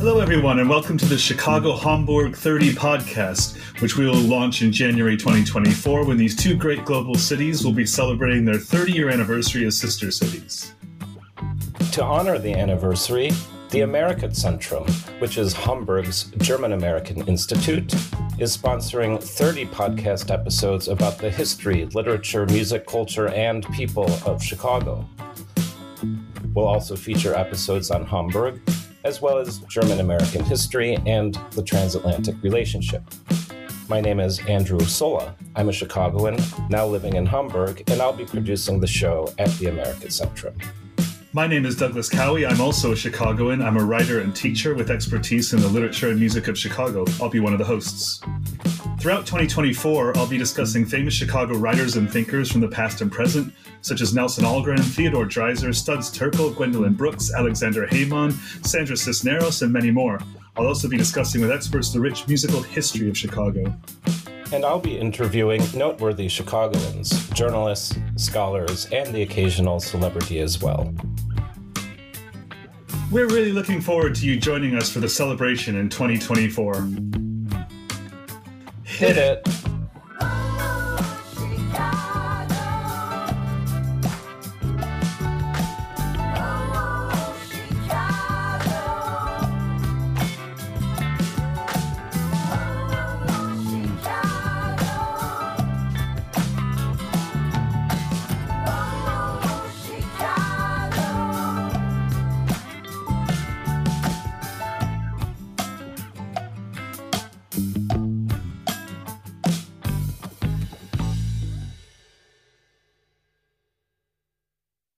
Hello, everyone, and welcome to the Chicago Hamburg 30 podcast, which we will launch in January 2024 when these two great global cities will be celebrating their 30 year anniversary as sister cities. To honor the anniversary, the Amerikazentrum, which is Hamburg's German American Institute, is sponsoring 30 podcast episodes about the history, literature, music, culture, and people of Chicago. We'll also feature episodes on Hamburg, as well as German American history and the transatlantic relationship. My name is Andrew Sola. I'm a Chicagoan, now living in Hamburg, and I'll be producing the show at the Amerikazentrum. My name is Douglas Cowie. I'm also a Chicagoan. I'm a writer and teacher with expertise in the literature and music of Chicago. I'll be one of the hosts. Throughout 2024, I'll be discussing famous Chicago writers and thinkers from the past and present, such as Nelson Algren, Theodore Dreiser, Studs Terkel, Gwendolyn Brooks, Aleksandar Hemon, Sandra Cisneros, and many more. I'll also be discussing with experts the rich musical history of Chicago. And I'll be interviewing noteworthy Chicagoans, journalists, scholars, and the occasional celebrity as well. We're really looking forward to you joining us for the celebration in 2024. Hit it!